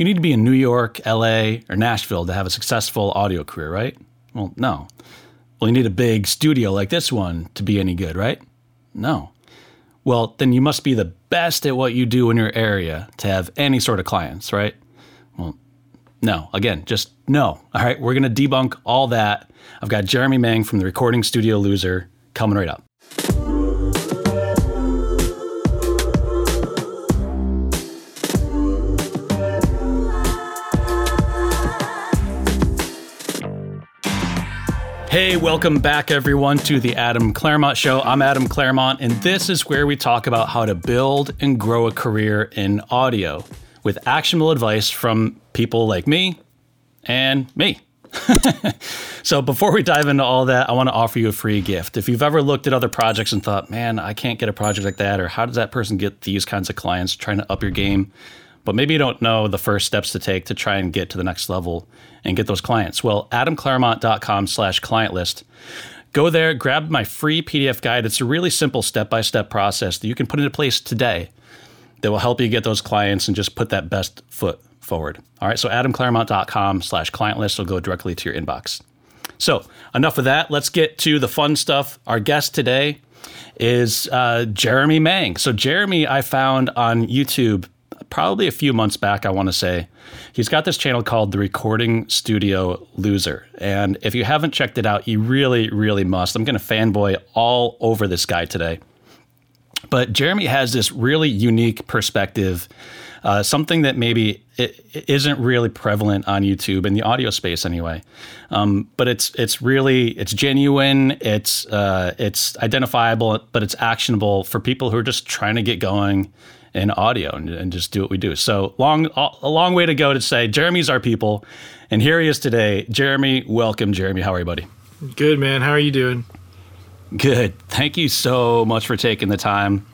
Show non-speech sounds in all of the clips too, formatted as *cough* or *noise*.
You need to be in New York, LA, or Nashville to have a successful audio career, right? Well, no. Well, you need a big studio like this one to be any good, right? No. Well, then you must be the best at what you do in your area to have any sort of clients, right? Well, no. Again, just no. All right, we're going to debunk all that. I've got Jeremy Mang from the Recording Studio Loser coming right up. Hey, welcome back, everyone, to the Adam Clairmont Show. I'm Adam Clairmont, and this is where we talk about how to build and grow a career in audio with actionable advice from people like me and me. *laughs* so, before we dive into all that, I want to offer you a free gift. If you've ever looked at other projects and thought, man, I can't get a project like that, or how does that person get these kinds of clients trying to up your game? but maybe you don't know the first steps to take to try and get to the next level and get those clients. Well, adamclairmont.com slash client list. Go there, grab my free PDF guide. It's a really simple step by step process that you can put into place today that will help you get those clients and just put that best foot forward. All right, so adamclairmont.com slash client list will go directly to your inbox. So, enough of that. Let's get to the fun stuff. Our guest today is uh, Jeremy Mang. So, Jeremy, I found on YouTube probably a few months back, I want to say. He's got this channel called The Recording Studio Loser. And if you haven't checked it out, you really, really must. I'm going to fanboy all over this guy today. But Jeremy has this really unique perspective, uh, something that maybe isn't really prevalent on YouTube in the audio space anyway. Um, but it's it's really it's genuine, it's uh, it's identifiable, but it's actionable for people who are just trying to get going in audio and, and, just do what we do. So long, a long way to go to say Jeremy's our people, and here he is today. Jeremy, welcome, Jeremy. How are you, buddy? Good, man. How are you doing? Good. Thank you so much for taking the time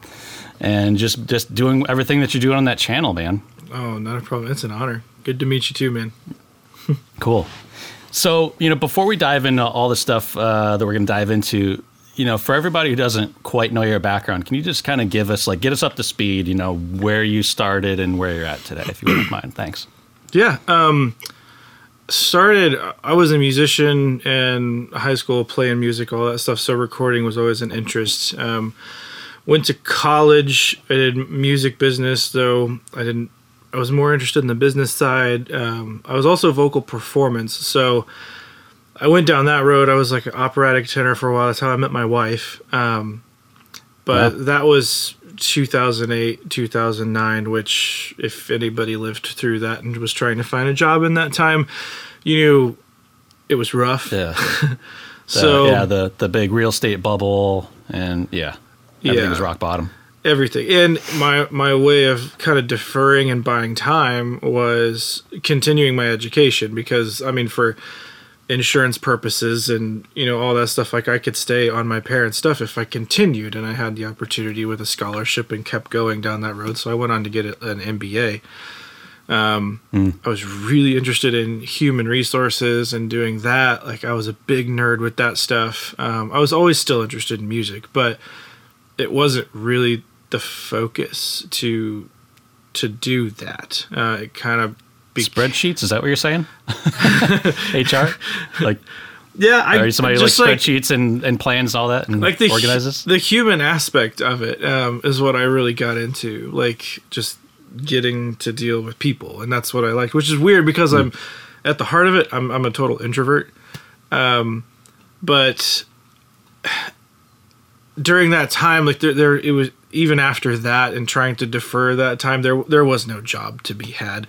and just just doing everything that you're doing on that channel, man. Oh, not a problem. It's an honor. Good to meet you too, man. *laughs* cool. So, you know, before we dive into all the stuff uh, that we're going to dive into, you know, for everybody who doesn't quite know your background, can you just kind of give us, like, get us up to speed, you know, where you started and where you're at today, if you wouldn't mind? Thanks. Yeah. Um, started, I was a musician in high school, playing music, all that stuff. So recording was always an interest. Um, went to college. I did music business, though I didn't, I was more interested in the business side. Um, I was also vocal performance. So, I went down that road. I was like an operatic tenor for a while. That's how I met my wife. Um, but yeah. that was 2008, 2009, which, if anybody lived through that and was trying to find a job in that time, you knew it was rough. Yeah. *laughs* so, the, yeah, the, the big real estate bubble, and yeah, everything yeah, was rock bottom. Everything. And my, my way of kind of deferring and buying time was continuing my education because, I mean, for insurance purposes and you know all that stuff like i could stay on my parents stuff if i continued and i had the opportunity with a scholarship and kept going down that road. So i went on to get an mba um, mm. i was really interested in human resources and doing that. Like i was a big nerd with that stuff. Um, i was always still interested in music but it wasn't really the focus to to do that. Uh, it kind of be- spreadsheets. Is that what you're saying? *laughs* HR, like yeah, I or somebody like spreadsheets like, and, and plans and all that and like the organizes the human aspect of it um, is what I really got into. Like just getting to deal with people, and that's what I like. Which is weird because mm. I'm at the heart of it. I'm I'm a total introvert, um, but during that time, like there, there it was even after that, and trying to defer that time, there there was no job to be had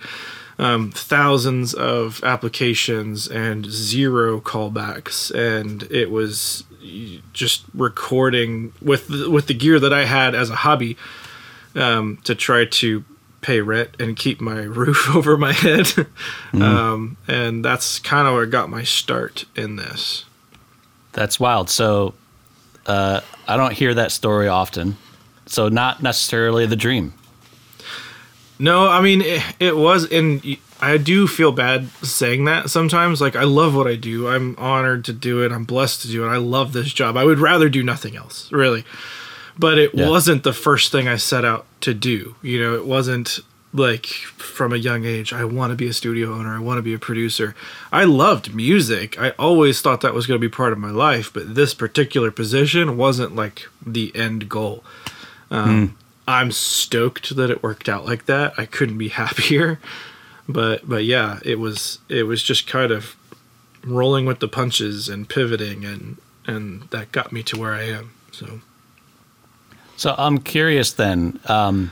um, thousands of applications and zero callbacks, and it was just recording with the, with the gear that I had as a hobby um, to try to pay rent and keep my *laughs* roof *laughs* over my head, mm. um, and that's kind of where I got my start in this. That's wild. So uh, I don't hear that story often. So not necessarily the dream. No, I mean it, it was, and I do feel bad saying that sometimes. Like I love what I do. I'm honored to do it. I'm blessed to do it. I love this job. I would rather do nothing else, really. But it yeah. wasn't the first thing I set out to do. You know, it wasn't like from a young age i want to be a studio owner i want to be a producer i loved music i always thought that was going to be part of my life but this particular position wasn't like the end goal um, mm. I'm stoked that it worked out like that i couldn't be *laughs* happier but but yeah it was it was just kind of rolling with the punches and pivoting and and that got me to where i am so so i'm curious then um,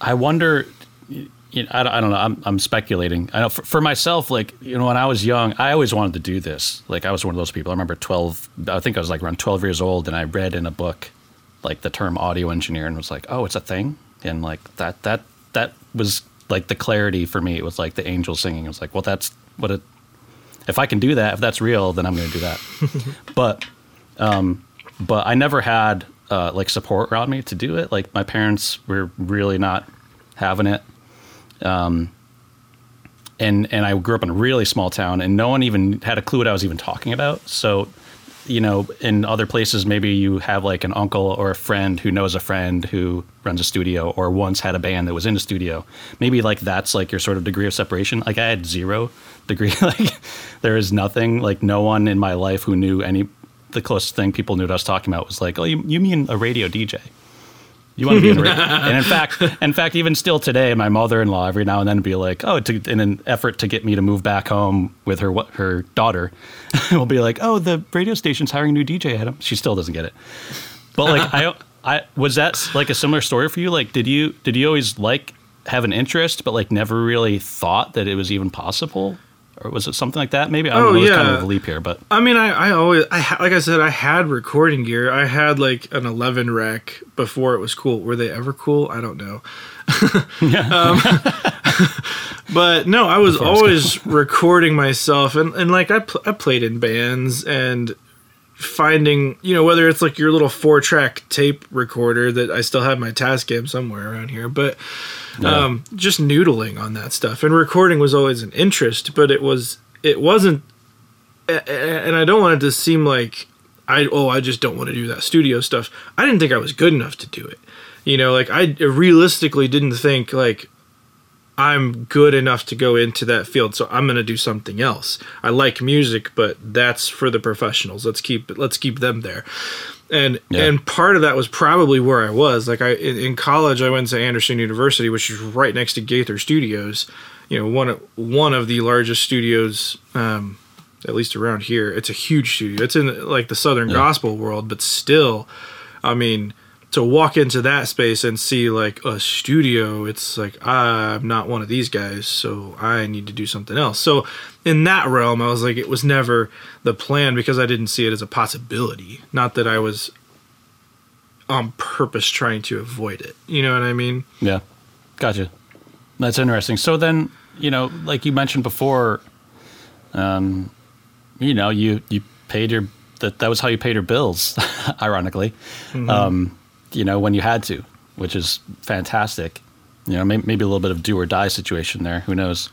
I wonder. You know, I, don't, I don't know. I'm, I'm speculating. I know for, for, myself, like you know, when I was young, I always wanted to do this. Like I was one of those people. I remember 12. I think I was like around 12 years old, and I read in a book, like the term audio engineer, and was like, oh, it's a thing. And like that, that, that was like the clarity for me. It was like the angel singing. It was like, well, that's what it. If I can do that, if that's real, then I'm going to do that. *laughs* but, um, but I never had uh, like support around me to do it. Like my parents were really not having it. Um, and and I grew up in a really small town, and no one even had a clue what I was even talking about. So, you know, in other places, maybe you have like an uncle or a friend who knows a friend who runs a studio or once had a band that was in a studio. Maybe like that's like your sort of degree of separation. Like I had zero degree. *laughs* like there is nothing. Like no one in my life who knew any the closest thing people knew what I was talking about was like, oh, you, you mean a radio DJ? You want to be in radio? *laughs* and in fact, in fact, even still today, my mother-in-law every now and then be like, oh, to, in an effort to get me to move back home with her her daughter, *laughs* will be like, oh, the radio station's hiring a new DJ, Adam. She still doesn't get it, but like, I, I was that like a similar story for you? Like, did you did you always like have an interest, but like never really thought that it was even possible? Or was it something like that? Maybe I don't oh, know. It was yeah. kind of a leap here, but I mean, I, I always, I like I said, I had recording gear. I had like an Eleven Rack before it was cool. Were they ever cool? I don't know. *laughs* um, *laughs* but no, I was always *laughs* recording myself, and and like I pl- I played in bands and finding you know whether it's like your little four track tape recorder that I still have my Tascam somewhere around here, but yeah. um, just noodling on that stuff. And recording was always an interest, but it was it wasn't. And I don't want it to seem like I oh I just don't want to do that studio stuff. I didn't think I was good enough to do it. You know, like I realistically didn't think like I'm good enough to go into that field, so I'm going to do something else. I like music, but that's for the professionals. Let's keep let's keep them there and yeah. and part of that was probably where I was. Like I in, in, college, I went to Anderson University, which is right next to Gaither Studios. You know, one of one of the largest studios, um, at least around here. It's a huge studio. It's in like the Southern yeah. gospel world, but still, I mean, to walk into that space and see like a studio, it's like I'm not one of these guys, so I need to do something else. So in that realm, I was like, it was never the plan because I didn't see it as a possibility. Not that I was on purpose trying to avoid it. You know what I mean? Yeah, gotcha. That's interesting. So then, you know, like you mentioned before, um, you know, you you paid your that that was how you paid your bills, *laughs* ironically. Mm-hmm. Um, you know, when you had to, which is fantastic. You know, maybe, maybe a little bit of do or die situation there. Who knows?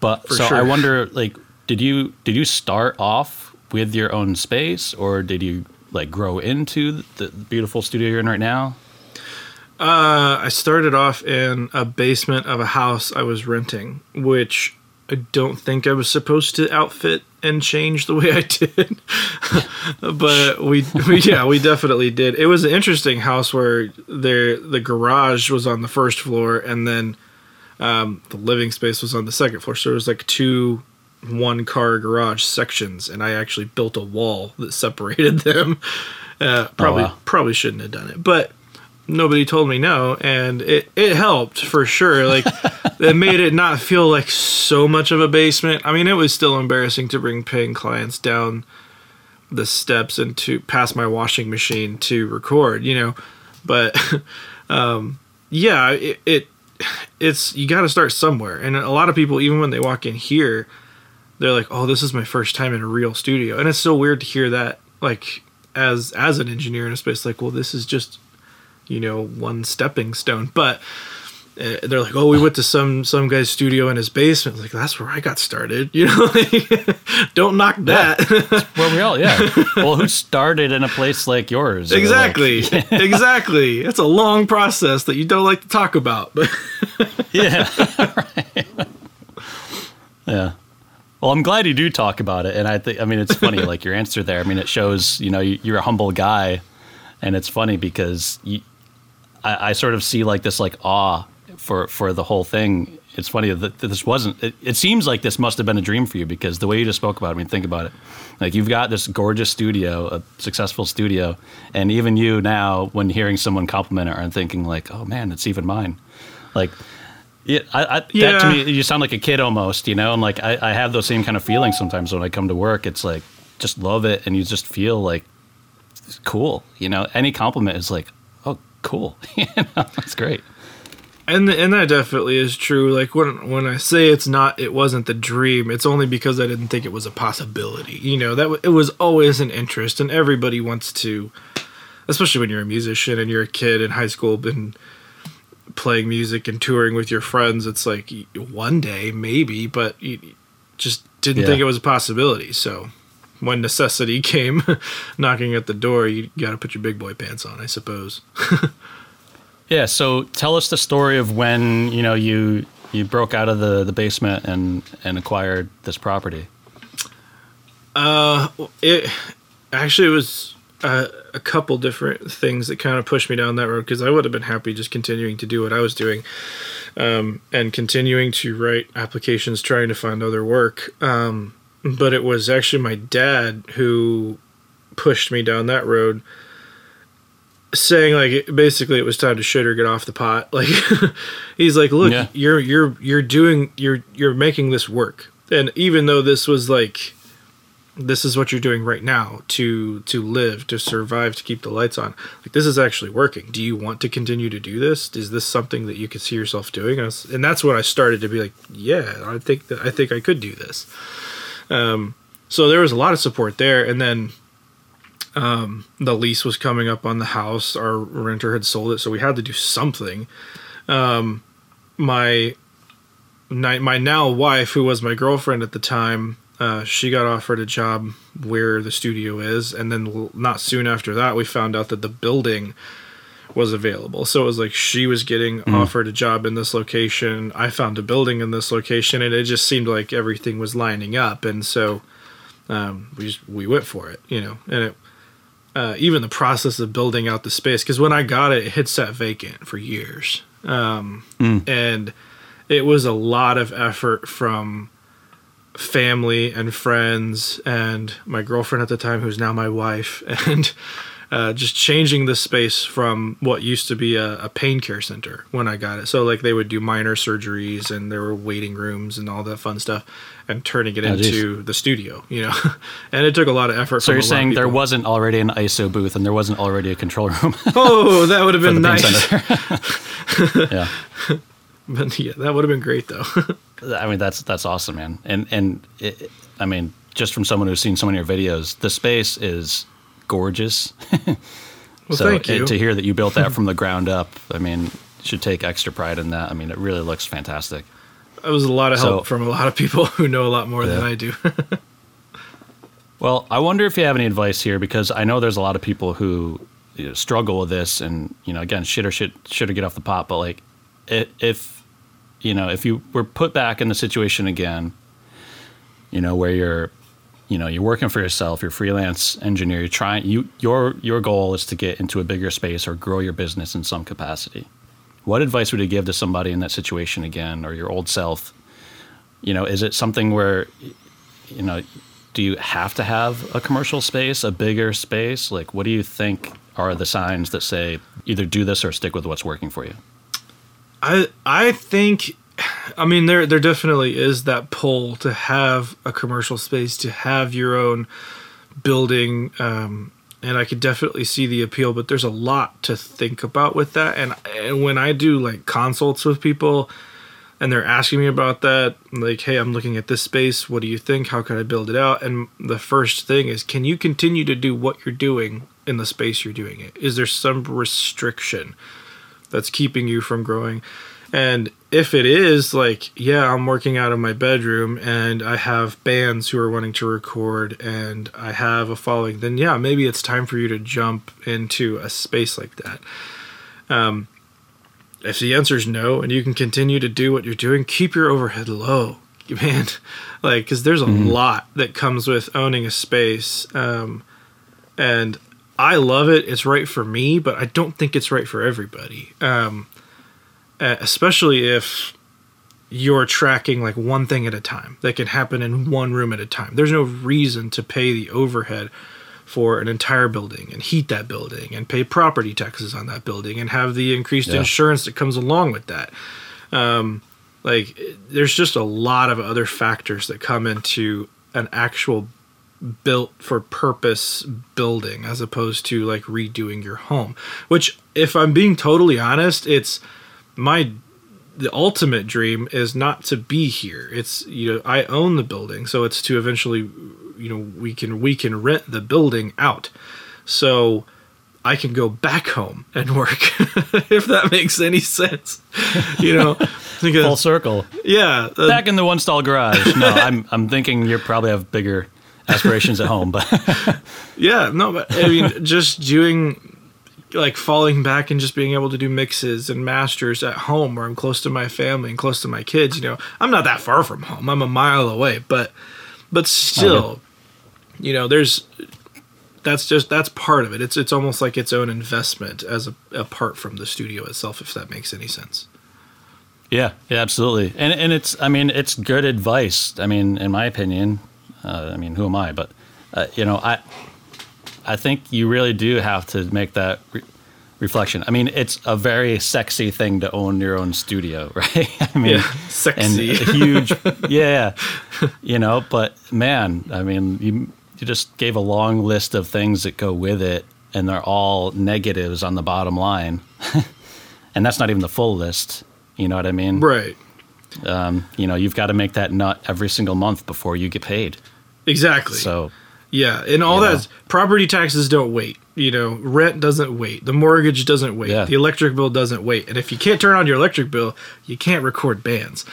But For so sure. I wonder, like, did you did you start off with your own space, or did you like grow into the beautiful studio you're in right now? Uh, I started off in a basement of a house I was renting, which I don't think I was supposed to outfit and change the way I did. *laughs* but we, we yeah, we definitely did. It was an interesting house where there the garage was on the first floor and then um, the living space was on the second floor. So it was like two one car garage sections and I actually built a wall that *laughs* separated them. Uh, probably oh, wow. probably shouldn't have done it. But nobody told me no and it, it helped for sure. Like *laughs* it made it not feel like so much of a basement. I mean it was still embarrassing to bring paying clients down the steps and to pass my washing machine to record you know? But *laughs* um, yeah it, it it's you got to start somewhere. And a lot of people even when they walk in here they're like oh this is my first time in a real studio. And it's so weird to hear that like as as an engineer in a space like well this is just you know one stepping stone but uh, they're like, "Oh, we went to some some guy's studio in his basement." Like that's where I got started. *laughs* You know, like, don't knock that. Where we all, yeah. *laughs* Well, who started in a place like yours? Or, like- exactly, *laughs* exactly. It's a long process that you don't like to talk about, but yeah. Right. Yeah. Well, I'm glad you do talk about it, and I think I mean it's funny, like your answer there. I mean, it shows you know you're a humble guy, and it's funny because you, I, I sort of see like this like awe for for the whole thing. It's funny that this wasn't. It, it seems like this must have been a dream for you because the way you just spoke about it. I mean, think about it. Like you've got this gorgeous studio, a successful studio, and even you now, when hearing someone compliment it, are thinking like, "Oh man, it's even mine." Like yeah, I, I, that to Yeah. me, you sound like a kid almost, you know, and like I, I have those same kind of feelings sometimes when I come to work. It's like just love it, and you just feel like cool, you know. Any compliment is like, cool, *laughs* you know, that's great. and and that definitely is true. Like when when I say it's not, it wasn't the dream. It's only because I didn't think it was a possibility. You know, that w- it was always an interest, and everybody wants to, especially when you're a musician and you're a kid in high school, been playing music and touring with your friends. It's like one day maybe, but you just didn't Yeah. think it was a possibility. So. When necessity *laughs* came knocking at the door, you got to put your big boy pants on, I suppose. *laughs* Yeah. So tell us the story of when you know you you broke out of the the basement and and acquired this property. Uh, it actually was uh, a couple different things that kind of pushed me down that road because I would have been happy just continuing to do what I was doing, um, and continuing to write applications, trying to find other work. Um, but it was actually my dad who pushed me down that road, saying like basically it was time to shit or get off the pot. *laughs* Like he's like, look, Yeah. you're you're you're doing you're you're making this work, and even though this was like this is what you're doing right now to to live to survive to keep the lights on like this is actually working. Do you want to continue to do this? Is this something that you could see yourself doing? And, was- and that's when i started to be like yeah i think that i think i could do this um so there was a lot of support there. And then um the lease was coming up on the house. Our renter had sold it so we had to do something. Um my my, now wife who was my girlfriend at the time uh, she got offered a job where the studio is. And then not soon after that we found out that the building was available. So it was like she was getting offered a job in this location. I found a building in this location and it just seemed like everything was lining up. And so um, we just we went for it you know and it uh, even the process of building out the space because when i got it it had sat vacant for years. Um, and it was a lot of effort from family and friends and my girlfriend at the time who's now my wife *laughs* and uh, just changing the space from what used to be a, a pain care center when i got it. So like they would do minor surgeries and there were waiting rooms and all that fun stuff and turning it Oh, geez. into the studio you know? *laughs* And it took a lot of effort So you're a lot of saying there wasn't already an ISO booth and there wasn't already a control room? *laughs* Oh that would have been nice. *laughs* yeah. but yeah that would have been great though. I mean, that's that's awesome, man. And and it- I mean, just from someone who's seen so many of your videos, the space is gorgeous. *laughs* well so thank it- you to hear that you built that from the ground up, I mean, should take extra pride in that. I mean, it really looks fantastic. that was a lot of help So- from a lot of people *laughs* who know a lot more than i do *laughs* Well, I wonder if you have any advice here because I know there's a lot of people who you know, struggle with this, and you know, again, shit or shit, shit or get off the pot. But like, if you know, if you were put back in the situation again, you know, where you're, you know, you're working for yourself, you're freelance engineer, you're trying, you your your goal is to get into a bigger space or grow your business in some capacity. What advice would you give to somebody in that situation again, or your old self? You know, is it something where, you know, do you have to have a commercial space, a bigger space? Like, what do you think are the signs that say either do this or stick with what's working for you? I I think I mean there there definitely is that pull to have a commercial space to have your own building um and I could definitely see the appeal but there's a lot to think about with that. And, and when I do like consults with people and they're asking me about that like hey I'm looking at this space. What do you think? How can I build it out? And the first thing is can you continue to do what you're doing in the space you're doing it? Is there some restriction that's keeping you from growing And if it is like, yeah, I'm working out of my bedroom and I have bands who are wanting to record and I have a following, then yeah, maybe it's time for you to jump into a space like that. Um, if the answer is no and you can continue to do what you're doing, keep your overhead low, *laughs* man. Like, because there's a mm-hmm. lot that comes with owning a space. Um, and I love it. It's right for me, but I don't think it's right for everybody. Um, especially if you're tracking like one thing at a time that can happen in one room at a time. There's no reason to pay the overhead for an entire building and heat that building and pay property taxes on that building and have the increased yeah. insurance that comes along with that. Um, like, there's just a lot of other factors that come into an actual built for purpose building as opposed to like redoing your home. Which, if I'm being totally honest, it's my the ultimate dream is not to be here. It's you know I own the building, so it's to eventually you know we can we can rent the building out, so I can go back home and work *laughs* if that makes any sense. You know, *laughs* because, full circle. Yeah, uh, back in the one stall garage. No, I'm I'm thinking you probably have bigger aspirations at home, but *laughs* yeah, no, but I mean just doing like falling back and just being able to do mixes and masters at home where I'm close to my family and close to my kids. You know, I'm not that far from home. I'm a mile away, but but still, okay. you know, there's that's just that's part of it. It's it's almost like its own investment as a, apart from the studio itself, if that makes any sense. Yeah, yeah, absolutely. And and it's I mean it's good advice. I mean, in my opinion, uh, I mean, who am I? But uh, you know, I I think you really do have to make that re- reflection. I mean, it's a very sexy thing to own your own studio, *laughs* right? I mean, yeah, sexy, and huge, yeah, you know. But man, I mean, you you just gave a long list of things that go with it, and they're all negatives on the bottom line, *laughs* and that's not even the full list. You know what I mean? Right. Um, you know, you've got to make that nut every single month before you get paid. Exactly. So yeah, and all that property taxes don't wait. You know, rent doesn't wait. The mortgage doesn't wait. Yeah. The electric bill doesn't wait. And if you can't turn on your electric bill, you can't record bands.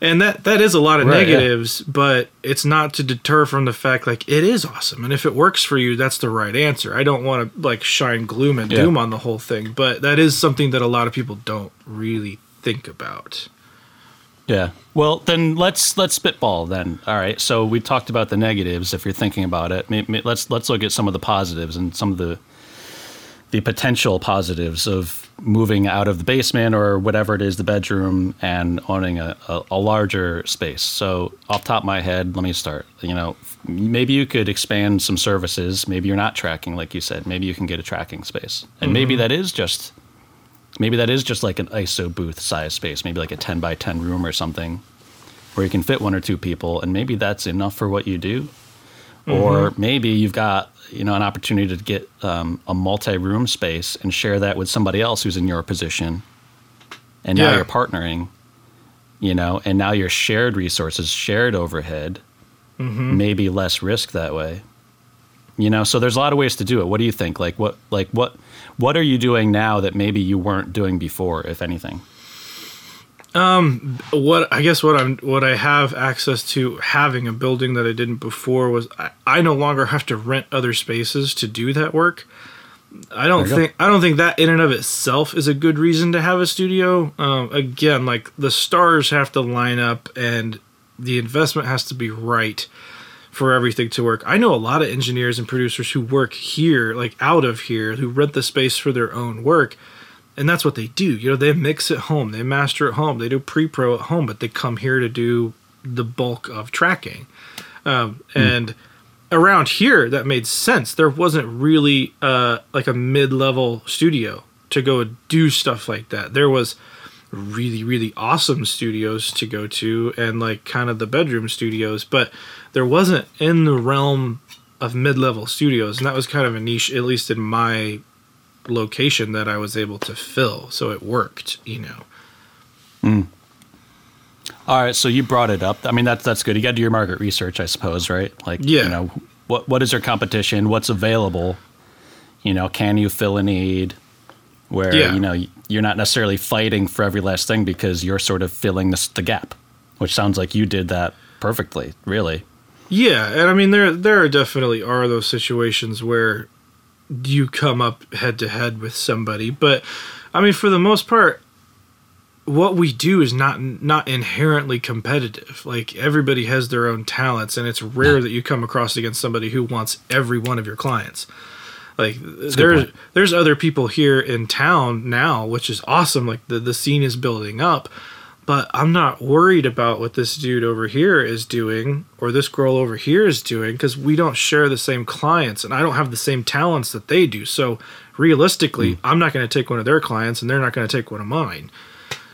And that that is a lot of right, negatives, yeah. but it's not to deter from the fact like it is awesome. And if it works for you, that's the right answer. I don't want to like shine gloom and doom on the whole thing, but that is something that a lot of people don't really think about. Yeah. Well, then let's let's spitball then. All right. So we talked about the negatives. If you're thinking about it, let's let's look at some of the positives and some of the the potential positives of moving out of the basement or whatever it is, the bedroom, and owning a, a, a larger space. So, off top of my head, let me start. You know, maybe you could expand some services. Maybe you're not tracking, like you said. Maybe you can get a tracking space, and mm-hmm. maybe that is just Maybe that is just like an ISO booth size space, maybe like a 10 by 10 room or something where you can fit one or two people, and maybe that's enough for what you do. Mm-hmm. Or maybe you've got you know an opportunity to get um, a multi-room space and share that with somebody else who's in your position, and now yeah. you're partnering, you know, and now you're shared resources, shared overhead, mm-hmm. maybe less risk that way. You know, so there's a lot of ways to do it. What do you think? Like what like what what are you doing now that maybe you weren't doing before, if anything? Um, what I guess what I'm what I have access to having a building that I didn't before was I, I no longer have to rent other spaces to do that work. I don't think go. I don't think that in and of itself is a good reason to have a studio. Um, again, like the stars have to line up and the investment has to be right for everything to work. I know a lot of engineers and producers who work here, like out of here, who rent the space for their own work. And that's what they do. You know, they mix at home, they master at home, they do pre pro at home, but they come here to do the bulk of tracking. Um, hmm. And around here, that made sense. There wasn't really uh, like a mid level studio to go do stuff like that. There was really really awesome studios to go to and like kind of the bedroom studios but there wasn't in the realm of mid-level studios and that was kind of a niche at least in my location that I was able to fill so it worked you know. Mm. all right so you brought it up. I mean that's that's good. You got to do your market research I suppose right? Like yeah. you know what what is your competition? What's available? You know can you fill a need where Yeah. you know you're not necessarily fighting for every last thing because you're sort of filling this, the gap, which sounds like you did that perfectly, really. Yeah, and I mean there there are definitely are those situations where you come up head to head with somebody, but I mean for the most part what we do is not not inherently competitive. Like everybody has their own talents and it's rare that you come across against somebody who wants every one of your clients. Like good there's there's other people here in town now, which is awesome. Like the the scene is building up, but I'm not worried about what this dude over here is doing or this girl over here is doing because we don't share the same clients and I don't have the same talents that they do. So realistically, I'm not going to take one of their clients and they're not going to take one of mine.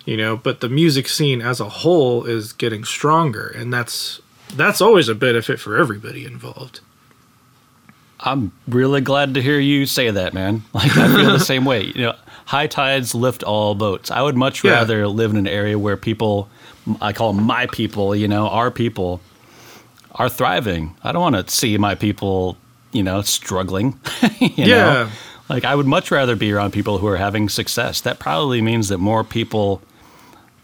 You know, but the music scene as a whole is getting stronger and that's that's always a benefit for everybody involved. I'm really glad to hear you say that, man. *laughs* Like I feel the *laughs* same way. You know, high tides lift all boats. I would much Yeah. rather live in an area where people, I call my people, you know, our people, are thriving. I don't want to see my people, you know, struggling. *laughs* you Yeah. Know? Like I would much rather be around people who are having success. That probably means that more people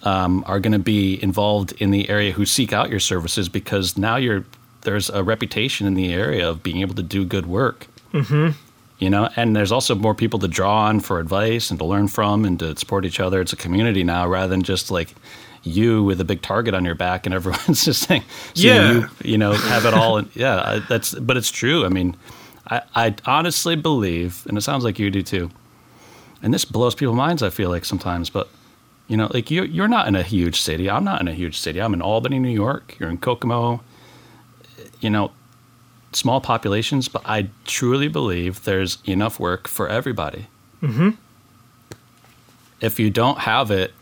um, are going to be involved in the area who seek out your services because now you're there's a reputation in the area of being able to do good work. Mm-hmm. You know, and there's also more people to draw on for advice and to learn from and to support each other. It's a community now rather than just like you with a big target on your back and *laughs* everyone's just saying, Yeah. you, you know, have it all. *laughs* And yeah, that's, but it's true. I mean, I, I honestly believe, and it sounds like you do too, and this blows people's minds, I feel like sometimes, but you know, like you, you're not in a huge city. I'm not in a huge city. I'm in Albany, New York. You're in Kokomo. You know, small populations, but I truly believe there's enough work for everybody. Mm-hmm. If you don't have it,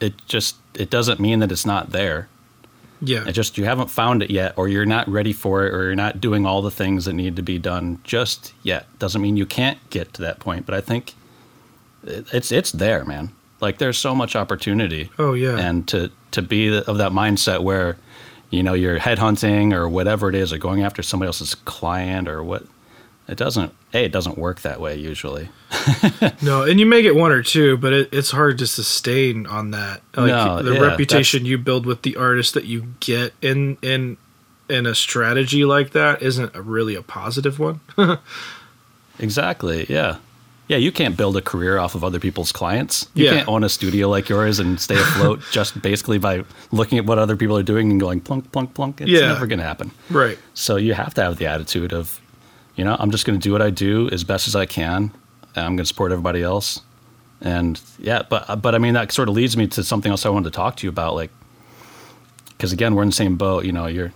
it just it doesn't mean that it's not there. Yeah. It just you haven't found it yet, or you're not ready for it, or you're not doing all the things that need to be done just yet. Doesn't mean you can't get to that point, but I think it's it's there, man. Like there's so much opportunity, Oh yeah. and to to be of that mindset where you know you're headhunting or whatever it is, or going after somebody else's client or what. It doesn't. A, it doesn't work that way usually. *laughs* No, and you may get one or two, but it, it's hard to sustain on that. Like No, the yeah, reputation you build with the artist that you get in in in a strategy like that isn't a, really a positive one. *laughs* Exactly. Yeah. Yeah, you can't build a career off of other people's clients. You Yeah. can't own a studio like yours and stay afloat *laughs* just basically by looking at what other people are doing and going plunk, plunk, plunk. It's Yeah. never going to happen. right. So you have to have the attitude of, you know, I'm just going to do what I do as best as I can. I'm going to support everybody else. And yeah, but uh, but I mean that sort of leads me to something else I wanted to talk to you about, like, because again we're in the same boat. You know, you're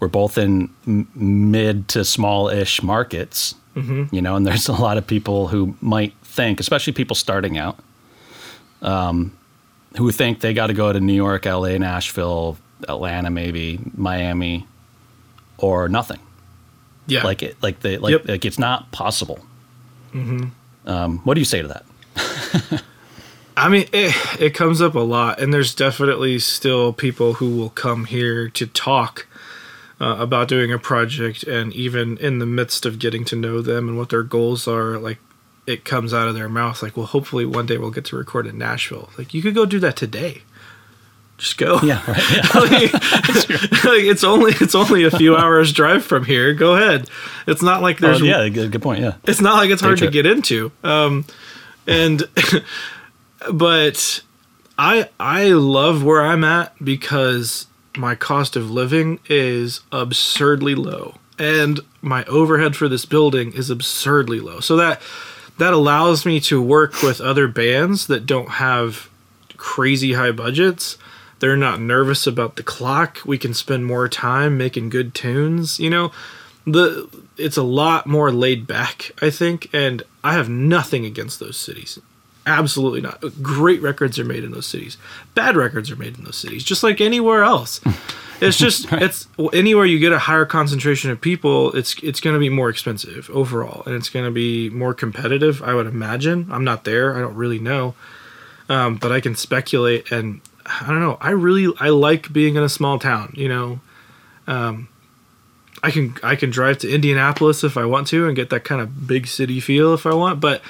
we're both in m- mid to small-ish markets. You know, and there's *laughs* a lot of people who might think, especially people starting out, um, who think they got to go to New York, L.A., Nashville, Atlanta, maybe Miami, or nothing Yeah. like it like the like, Yep. like it's not possible mm-hmm. um, what do you say to that *laughs* I mean, it, it comes up a lot, and there's definitely still people who will come here to talk uh, about doing a project, and even in the midst of getting to know them and what their goals are, like it comes out of their mouth, like, "Well, hopefully one day we'll get to record in Nashville." Like, you could go do that today. Just go. yeah right yeah. *laughs* like, like, it's only it's only a few hours drive from here. Go ahead. It's not like Oh, there's yeah good, good point yeah it's not like it's hard to get into um and *laughs* but i i love where i'm at because my cost of living is absurdly low. And my overhead for this building is absurdly low. So that that allows me to work with other bands that don't have crazy high budgets. They're not nervous about the clock. We can spend more time making good tunes you know? The it's a lot more laid back i think and i have nothing against those cities absolutely not. Great records are made in those cities. Bad records are made in those cities just like anywhere else. *laughs* It's just it's anywhere you get a higher concentration of people it's it's going to be more expensive overall and it's going to be more competitive i would imagine. I'm not there i don't really know. Um, but i can speculate and i don't know i really i like being in a small town you know? I can I can drive to Indianapolis if I want to and get that kind of big city feel if I want, but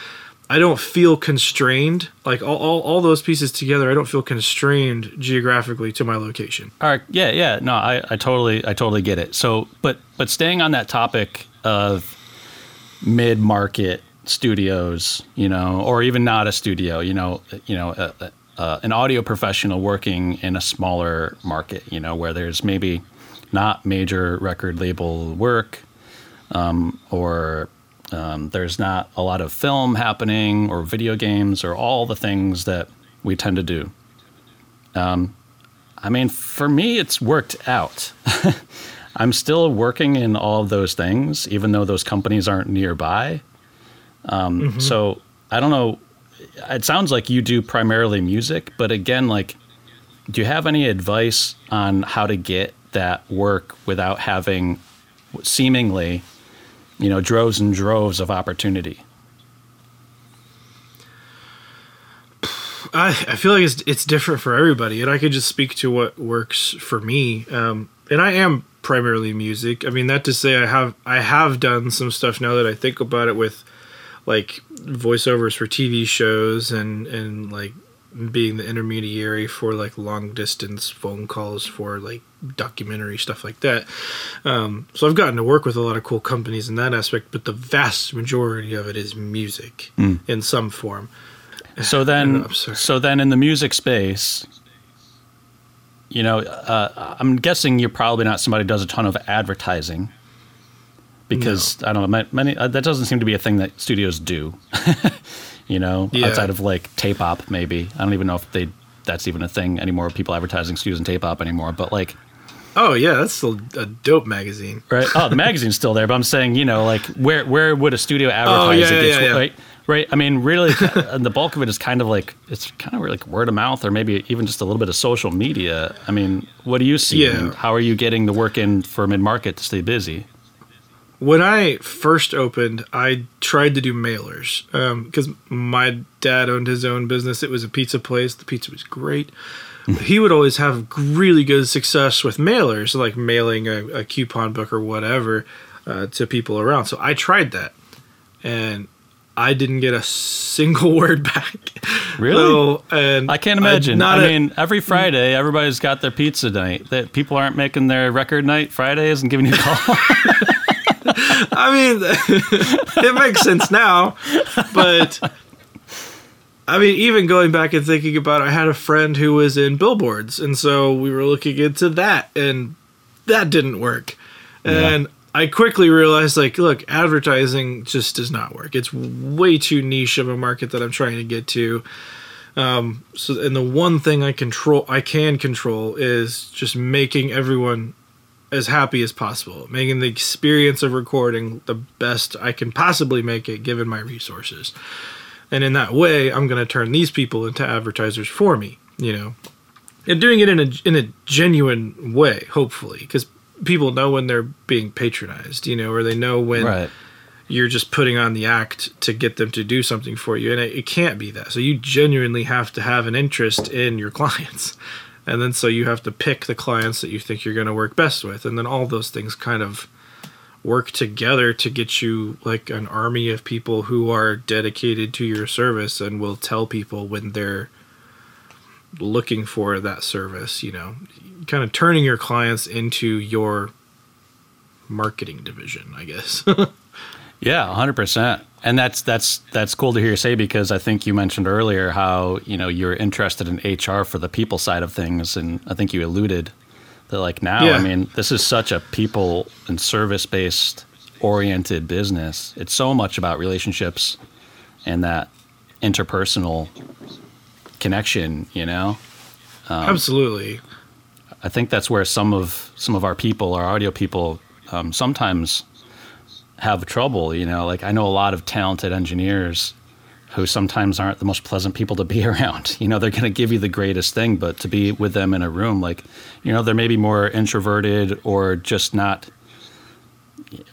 I don't feel constrained. Like all, all, all those pieces together, I don't feel constrained geographically to my location. All right. Yeah. Yeah. No, I, I totally, I totally get it. So, but, but staying on that topic of mid market studios, you know, or even not a studio, you know, you know, uh, uh, an audio professional working in a smaller market, you know, where there's maybe not major record label work, um, or um, there's not a lot of film happening, or video games, or all the things that we tend to do. Um, I mean, for me, it's worked out. *laughs* I'm still working in all of those things, even though those companies aren't nearby. Um, mm-hmm. So I don't know. It sounds like you do primarily music, but again, like, do you have any advice on how to get that work without having seemingly, you know, droves and droves of opportunity? I, I feel like it's it's different for everybody, and I could just speak to what works for me. Um, and I am primarily music. I mean, that to say, I have I have done some stuff now that I think about it with like voiceovers for TV shows and and like being the intermediary for like long distance phone calls for like documentary stuff like that. Um, so I've gotten to work with a lot of cool companies in that aspect, but the vast majority of it is music mm. in some form. So then, so then in the music space, you know, uh, I'm guessing you're probably not somebody who does a ton of advertising because no. I don't know many uh, that doesn't seem to be a thing that studios do. *laughs* you know, yeah. outside of like Tape Op, maybe I don't even know if they that's even a thing anymore. People advertising studios and Tape Op anymore, but like. Oh yeah, that's still a dope magazine. Right. Oh, the magazine's still there, but I'm saying, you know, like where where would a studio advertise? Oh, yeah, yeah, yeah, yeah. Right? Right. I mean, really, the bulk of it is kind of like it's kind of like word of mouth, or maybe even just a little bit of social media. I mean, what do you see? Yeah. How are you getting the work in for mid market to stay busy? When I first opened, I tried to do mailers because um, my dad owned his own business. It was a pizza place. The pizza was great. *laughs* He would always have really good success with mailers, like mailing a, a coupon book or whatever uh, to people around. So I tried that, and I didn't get a single *laughs* word back. Really? So, and I can't imagine. I, I mean, every Friday, everybody's got their pizza night. That people aren't making their record night Fridays and giving you a call. *laughs* I mean, it makes sense now, but I mean, even going back and thinking about it, I had a friend who was in billboards, and so we were looking into that, and that didn't work. Yeah. And I quickly realized, like, look, advertising just does not work. It's way too niche of a market that I'm trying to get to. Um, so, and the one thing I control, I can control, is just making everyone as happy as possible, making the experience of recording the best I can possibly make it, given my resources. And in that way, I'm going to turn these people into advertisers for me. You know, and doing it in a in a genuine way, hopefully, because people know when they're being patronized, you know, or they know when right. you're just putting on the act to get them to do something for you. And it, it, can't be that. So you genuinely have to have an interest in your *laughs* clients. And then so you have to pick the clients that you think you're going to work best with. And then all those things kind of work together to get you like an army of people who are dedicated to your service and will tell people when they're looking for that service, you know, kind of turning your clients into your marketing division, I guess. *laughs* yeah, 100%. And that's that's that's cool to hear you say because I think you mentioned earlier how, you know, you're interested in HR for the people side of things and I think you alluded that like now, yeah. I mean, this is such a people and service-based oriented business. It's so much about relationships and that interpersonal connection, you know? Um, Absolutely. I think that's where some of some of our people, our audio people, um, sometimes have trouble. You know, like I know a lot of talented engineers who sometimes aren't the most pleasant people to be *laughs* around. You know, they're going to give you the greatest thing, but to be with them in a room, like, you know, they're maybe more introverted or just not,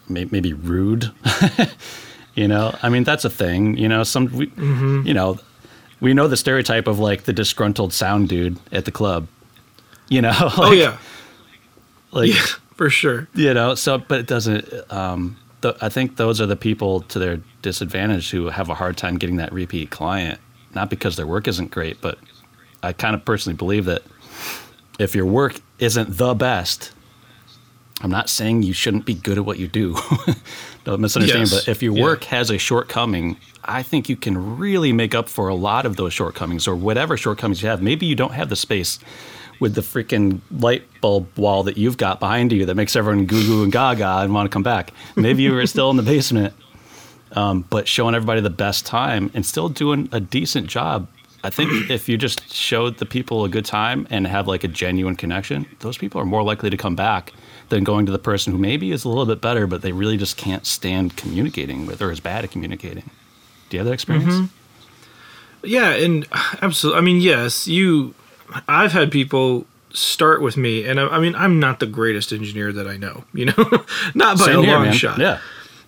maybe rude. *laughs* you know, I mean, that's a thing. You know, some, we, mm-hmm. you know, we know the stereotype of like the disgruntled sound dude at the club. You know, *laughs* like, oh yeah, like yeah, for sure. You know, so but it doesn't. Um, th- I think those are the people to their disadvantage who have a hard time getting that repeat client, not because their work isn't great, but I kind of personally believe that if your work isn't the best, I'm not saying you shouldn't be good at what you do. *laughs* Don't misunderstand, Yes. but if your Yeah. work has a shortcoming, I think you can really make up for a lot of those shortcomings or whatever shortcomings you have. Maybe you don't have the space with the freaking light bulb wall that you've got behind you that makes everyone goo goo and gaga and want to come back. Maybe you were still in the basement, um, but showing everybody the best time and still doing a decent job. I think if you just showed the people a good time and have like a genuine connection, those people are more likely to come back than going to the person who maybe is a little bit better, but they really just can't stand communicating with or is bad at communicating. Do you have that experience? Yeah, and absolutely. I mean, yes, you. I've had people start with me, and I, I mean, I'm not the greatest engineer that I know. You know, *laughs* not by Same a here, long man. shot. Yeah.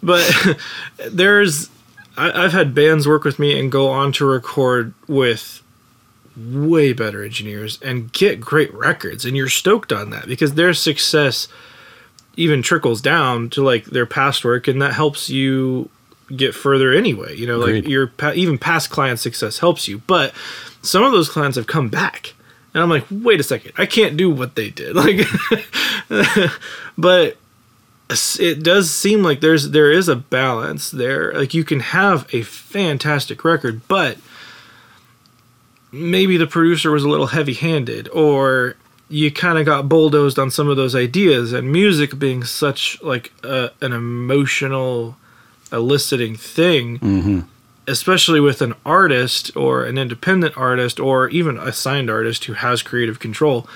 but *laughs* there's I, I've had bands work with me and go on to record with way better engineers and get great records and you're stoked on that because their success even trickles down to like their past work and that helps you get further anyway you know like your even past client success helps you but some of those clients have come back and i'm like wait a second i can't do what they did *laughs* like but it does seem like there's there is a balance there. Like you can have a fantastic record, but maybe the producer was a little heavy-handed or you kind of got bulldozed on some of those ideas and music being such like a, an emotional eliciting thing mm-hmm. Especially with an artist or an independent artist or even a signed artist who has creative control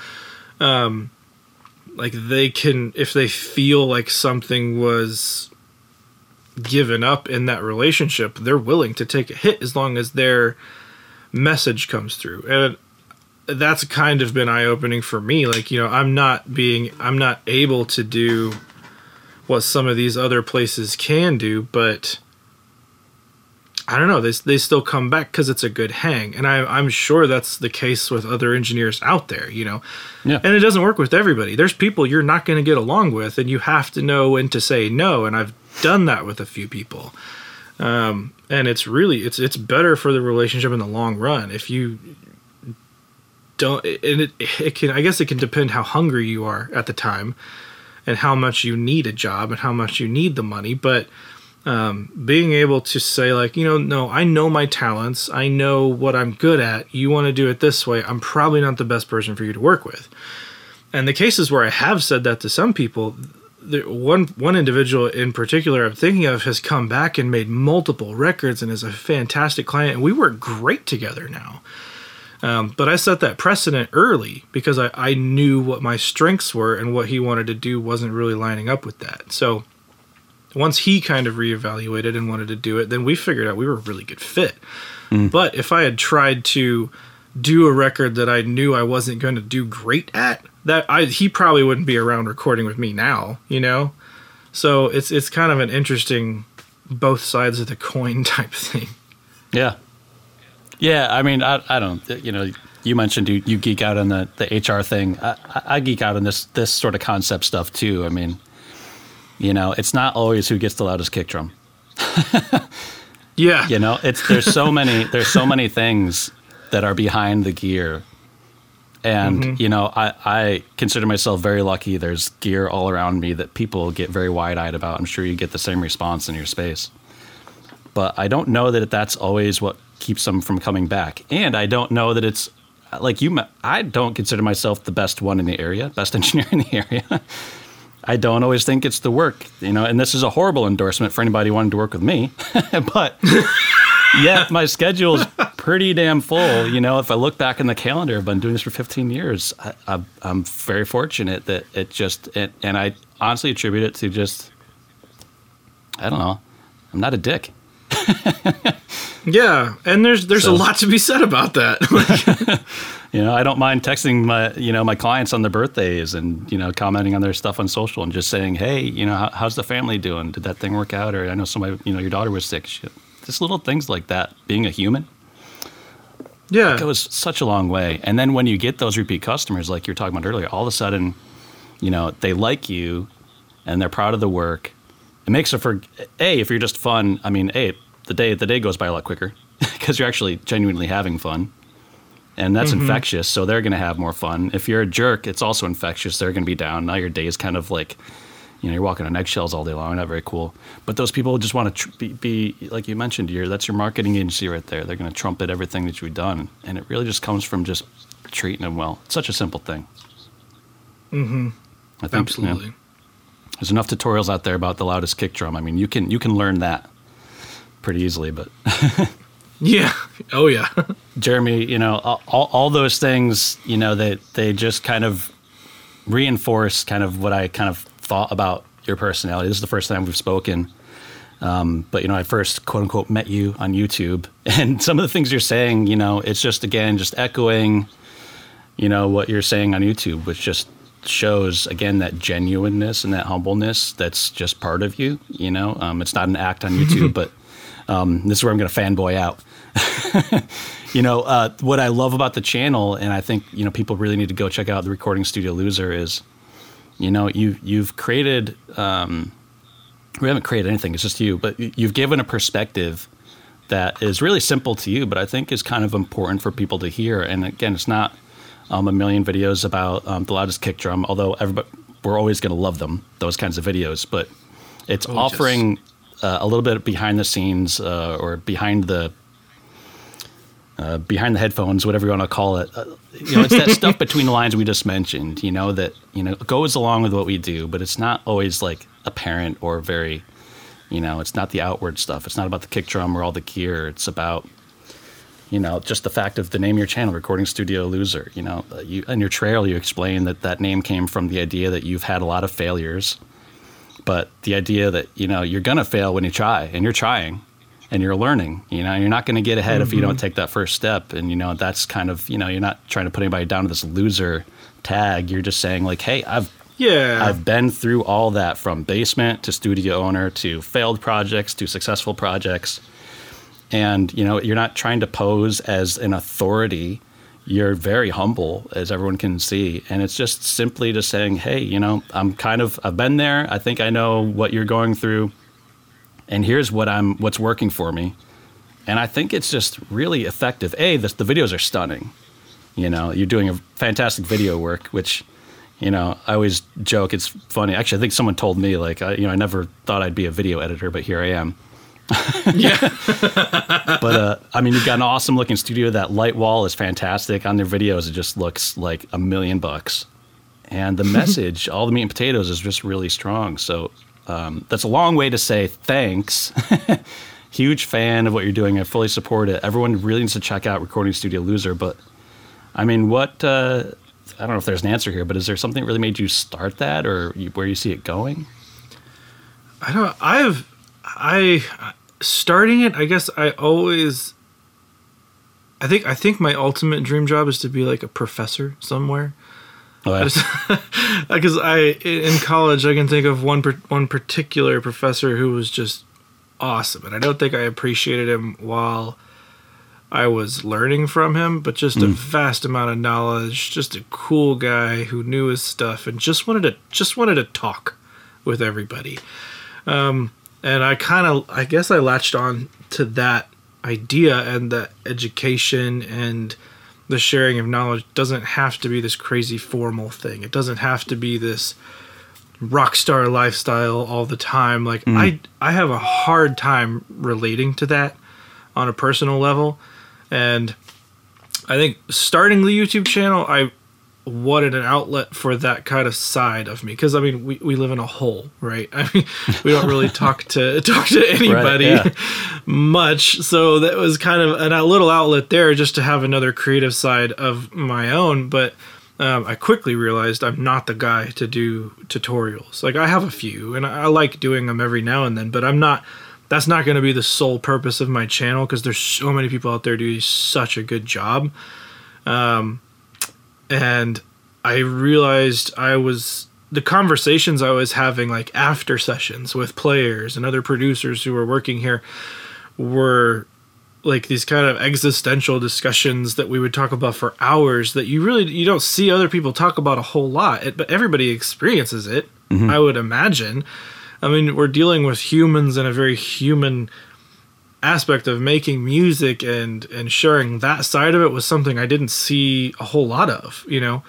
um, like they can if they feel like something was given up in that relationship they're willing to take a hit as long as their message comes through. And that's kind of been eye-opening for me. Like you know i'm not being i'm not able to do what some of these other places can do but I don't know. They, they still come back because it's a good hang, and I, I'm sure that's the case with other engineers out there. You know, Yeah. and it doesn't work with everybody. There's people you're not going to get along with, and you have to know when to say no. And I've done that with a few people, um, and it's really it's it's better for the relationship in the long run if you don't. And it it can I guess it can depend how hungry you are at the time, and how much you need a job and how much you need the money, but um, being able to say like you know no i know my talents. I know what i'm good at. You want to do it this way. I'm probably not the best person for you to work with. And the cases where i have said that to some people the, one one individual in particular i'm thinking of has come back and made multiple records and is a fantastic client and we work great together now. Um, but i set that precedent early because I, I knew what my strengths were and what he wanted to do wasn't really lining up with that. So once he kind of reevaluated and wanted to do it, then we figured out we were a really good fit. Mm. But if I had tried to do a record that I knew I wasn't going to do great at, that I he probably wouldn't be around recording with me now, you know. So it's it's kind of an interesting both sides of the coin *laughs* type thing. Yeah. Yeah. I mean, I, I don't, you know, you mentioned you, you geek out on the, the HR thing. I- I geek out on this, this sort of concept stuff too. I mean, you know, it's not always who gets the loudest kick drum. *laughs* Yeah. You know, it's, there's so many, there's so many things that are behind the gear. And, mm-hmm. you know, I, I consider myself very lucky. There's gear all around me that people get very wide eyed about. I'm sure you get the same response in your space. But I don't know that that's always what keeps them from coming back. And I don't know that it's like you, I don't consider myself the best one in the area, best *laughs* engineer in the area. I don't always think it's the work, you know, and this is a horrible endorsement for anybody wanting to work with me. *laughs* but yeah, my schedule's pretty damn full. You know, if I look back in the calendar, I've been doing this for 15 years. I, I'm very fortunate that it just, it, and I honestly attribute it to just, I don't know, I'm not a dick. *laughs* Yeah, and there's there's So- a lot to be said about that. *laughs* *laughs* You know, I don't mind texting my, you know, my clients on their birthdays and, you know, commenting on their stuff on social and just saying, hey, you know, how, how's the family doing? Did that thing work out? Or I know somebody, you know, your daughter was sick. Shit. Just little things like that. Being a human yeah. It goes such a long way. And then when you get those repeat customers, like you were talking about earlier, all of a sudden, you know, they like you and they're proud of the work it makes it for a if you're just fun. I mean, a the day the day goes by a lot quicker *laughs* because you're actually genuinely having fun, and that's Mm-hmm. infectious. So they're going to have more fun. If you're a jerk, it's also infectious. They're going to be down. Now your day is kind of like, you know, you're walking on eggshells all day long. Not very cool. But those people just want to tr- be, be like you mentioned. Your that's your marketing agency right there. They're going to trumpet everything that you've done, and it really just comes from just treating them well. It's such a simple thing. Mm-hmm. I think. Absolutely. There's enough tutorials out there about the loudest kick drum. I mean, you can you can learn that pretty easily. But *laughs* Yeah. Oh yeah. *laughs* Jeremy, you know, all, all those things, you know, they they just kind of reinforce kind of what I kind of thought about your personality. This is the first time we've spoken. Um, but you know, I first quote unquote met you on YouTube, *laughs* and some of the things you're saying, you know, it's just again just echoing, you know, what you're saying on YouTube, which just shows again that genuineness and that humbleness that's just part of you. You know, um, it's not an act on YouTube, but um, this is where I'm going to fanboy out. *laughs* you know, uh, what I love about the channel, and I think you know people really need to go check out the Recording Studio Loser is, you know, you you've created. Um, we haven't created anything; it's just you. But you- you've given a perspective that is really simple to you, but I think is kind of important for people to hear. And again, it's not um, a million videos about um, the loudest kick drum, although everybody we're always going to love them those kinds of videos. But it's Oh, offering uh, a little bit behind the scenes uh, or behind the uh, behind the headphones, whatever you want to call it. Uh, you know, it's that stuff *laughs* between the lines we just mentioned. You know that you know goes along with what we do, but it's not always like apparent or very. You know, it's not the outward stuff. It's not about the kick drum or all the gear. It's about you know, just the fact of the name of your channel, Recording Studio Loser. You know, uh, you in your trail you explain that that name came from the idea that you've had a lot of failures, but the idea that you know you're gonna fail when you try, and you're trying, and you're learning. You know, you're not gonna get ahead if you don't mm-hmm. take that first step. And you know, that's kind of you know, you're not trying to put anybody down to this loser tag. You're just saying like, hey, I've Yeah. I've been through all that from basement to studio owner to failed projects to successful projects. And you know, you're not trying to pose as an authority. You're very humble, as everyone can see, and it's just simply just saying, "Hey, you know, I'm kind of I've been there. I think I know what you're going through, and here's what I'm what's working for me." And I think it's just really effective. A, the, the videos are stunning. You know, you're doing a fantastic video work, which you know, I always joke. It's funny. Actually, I think someone told me like, I, you know, I never thought I'd be a video editor, but here I am. *laughs* yeah. But uh, I mean, you've got an awesome looking studio. That light wall is fantastic. On their videos, it just looks like a million bucks. And the *laughs* message, all the meat and potatoes, is just really strong. So um, that's a long way to say thanks. *laughs* Huge fan of what you're doing. I fully support it. Everyone really needs to check out Recording Studio Loser. But I mean, what? Uh, I don't know if there's an answer here, but is there something that really made you start that, or you, where you see it going? I don't. I've I starting it. I guess I always. I think I think my ultimate dream job is to be like a professor somewhere. Oh, I because *laughs* I in college I can think of one one particular professor who was just awesome, and I don't think I appreciated him while I was learning from him, but just a vast amount of knowledge, just a cool guy who knew his stuff and just wanted to just wanted to talk with everybody. Um, and I kind of I guess I latched on to that idea and that education and the sharing of knowledge doesn't have to be this crazy formal thing. It doesn't have to be this rock star lifestyle all the time. Like mm. I I have a hard time relating to that on a personal level. And I think starting the YouTube channel, I wanted an outlet for that kind of side of me because I mean we, we live in a hole, right? *laughs* I mean we don't really talk to *laughs* talk to anybody yeah. *laughs* much, so that was kind of an, a little outlet there just to have another creative side of my own. But um, I quickly realized I'm not the guy to do tutorials. Like I have a few, and I, I like doing them every now and then, but I'm not. That's not going to be the sole purpose of my channel because there's so many people out there doing such a good job. Um, and I realized I was the conversations I was having like after sessions with players and other producers who were working here were like these kind of existential discussions that we would talk about for hours that you really you don't see other people talk about a whole lot it, but everybody experiences it mm-hmm. i would imagine. I mean, we're dealing with humans in a very human aspect of making music and and sharing that side of it was something I didn't see a whole lot of, you know.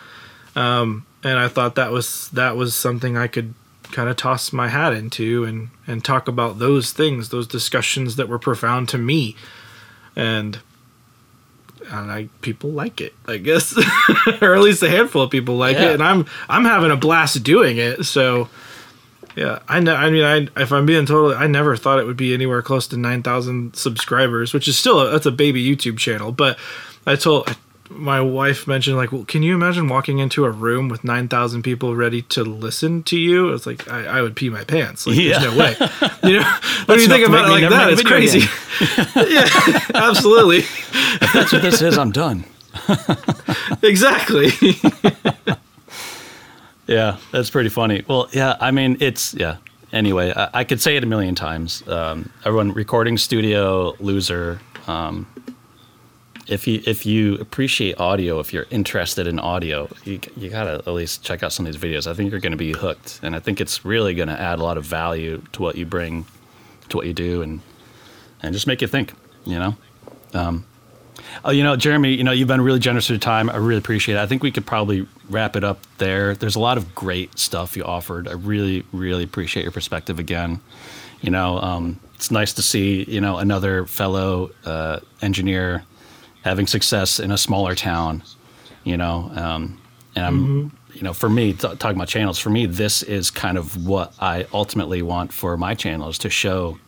Um, and I thought that was that was something I could kind of toss my hat into and and talk about those things, those discussions that were profound to me, and and I people like it, I guess, *laughs* or at least a handful of people like Yeah. it, and I'm I'm having a blast doing it. So yeah, I know. I mean, I if I'm being totally, I never thought it would be anywhere close to nine thousand subscribers, which is still a, that's a baby YouTube channel. But I told my wife mentioned like, well, can you imagine walking into a room with nine thousand people ready to listen to you? It's like I, I would pee my pants. Like, Yeah. there's no way. *laughs* You know, when you think about it like that, it's crazy. *laughs* *laughs* yeah, absolutely, That's what this is. I'm done. exactly. Yeah, that's pretty funny. Well, yeah, I mean, it's yeah. Anyway, I, I could say it a million times. Um, everyone, recording studio loser. Um, if you if you appreciate audio, if you're interested in audio, you you gotta at least check out some of these videos. I think you're to be hooked, and I think it's really to add a lot of value to what you bring, to what you do, and and just make you think. You know. Um, Oh, you know, Jeremy, you know, you've been really generous with your time. I really appreciate it. I think we could probably wrap it up there. There's a lot of great stuff you offered. I really, really appreciate your perspective again. You know, um, it's nice to see, you know, another fellow uh, engineer having success in a smaller town, you know, um, and I'm, you know, for me, t- talking about channels, for me, this is kind of what I ultimately want for my channel is to show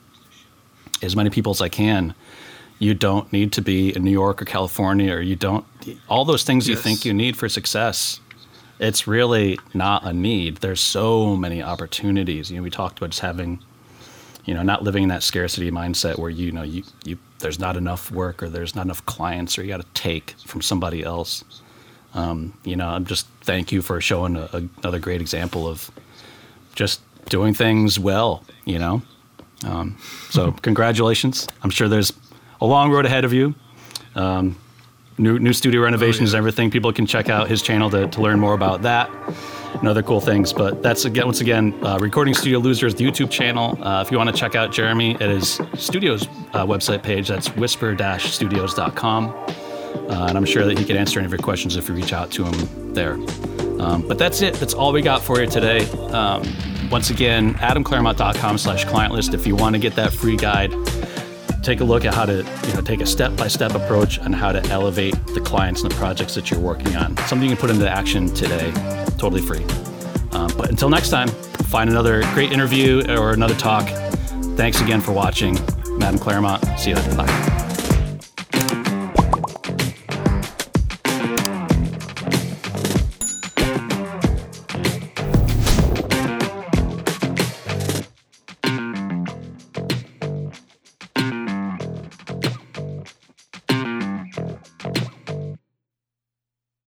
as many people as I can you don't need to be in New York or California, or you don't, all those things you think you need for success. It's really not a need. There's so many opportunities. You know, we talked about just having, you know, not living in that scarcity mindset where you know you you there's not enough work or there's not enough clients or you got to take from somebody else. Um, you know, I'm just thank you for showing a, a, another great example of just doing things well. You know, um, so *laughs* congratulations. I'm sure there's a long road ahead of you. Um, new new studio renovations and everything. People can check out his channel to, to learn more about that and other cool things. But that's again once again uh, Recording Studio Losers the YouTube channel. Uh, if you want to check out Jeremy at his studio's uh, website page, that's whisper-studios.com. Uh, and I'm sure that he can answer any of your questions if you reach out to him there. Um, but that's it. That's all we got for you today. Um, once again, adamclairmont.com slash client list if you want to get that free guide take a look at how to you know take a step-by-step approach on how to elevate the clients and the projects that you're working on. Something you can put into action today totally free. Um, but until next time find another great interview or another talk. Thanks again for watching. Madam Clairmont see you later. Bye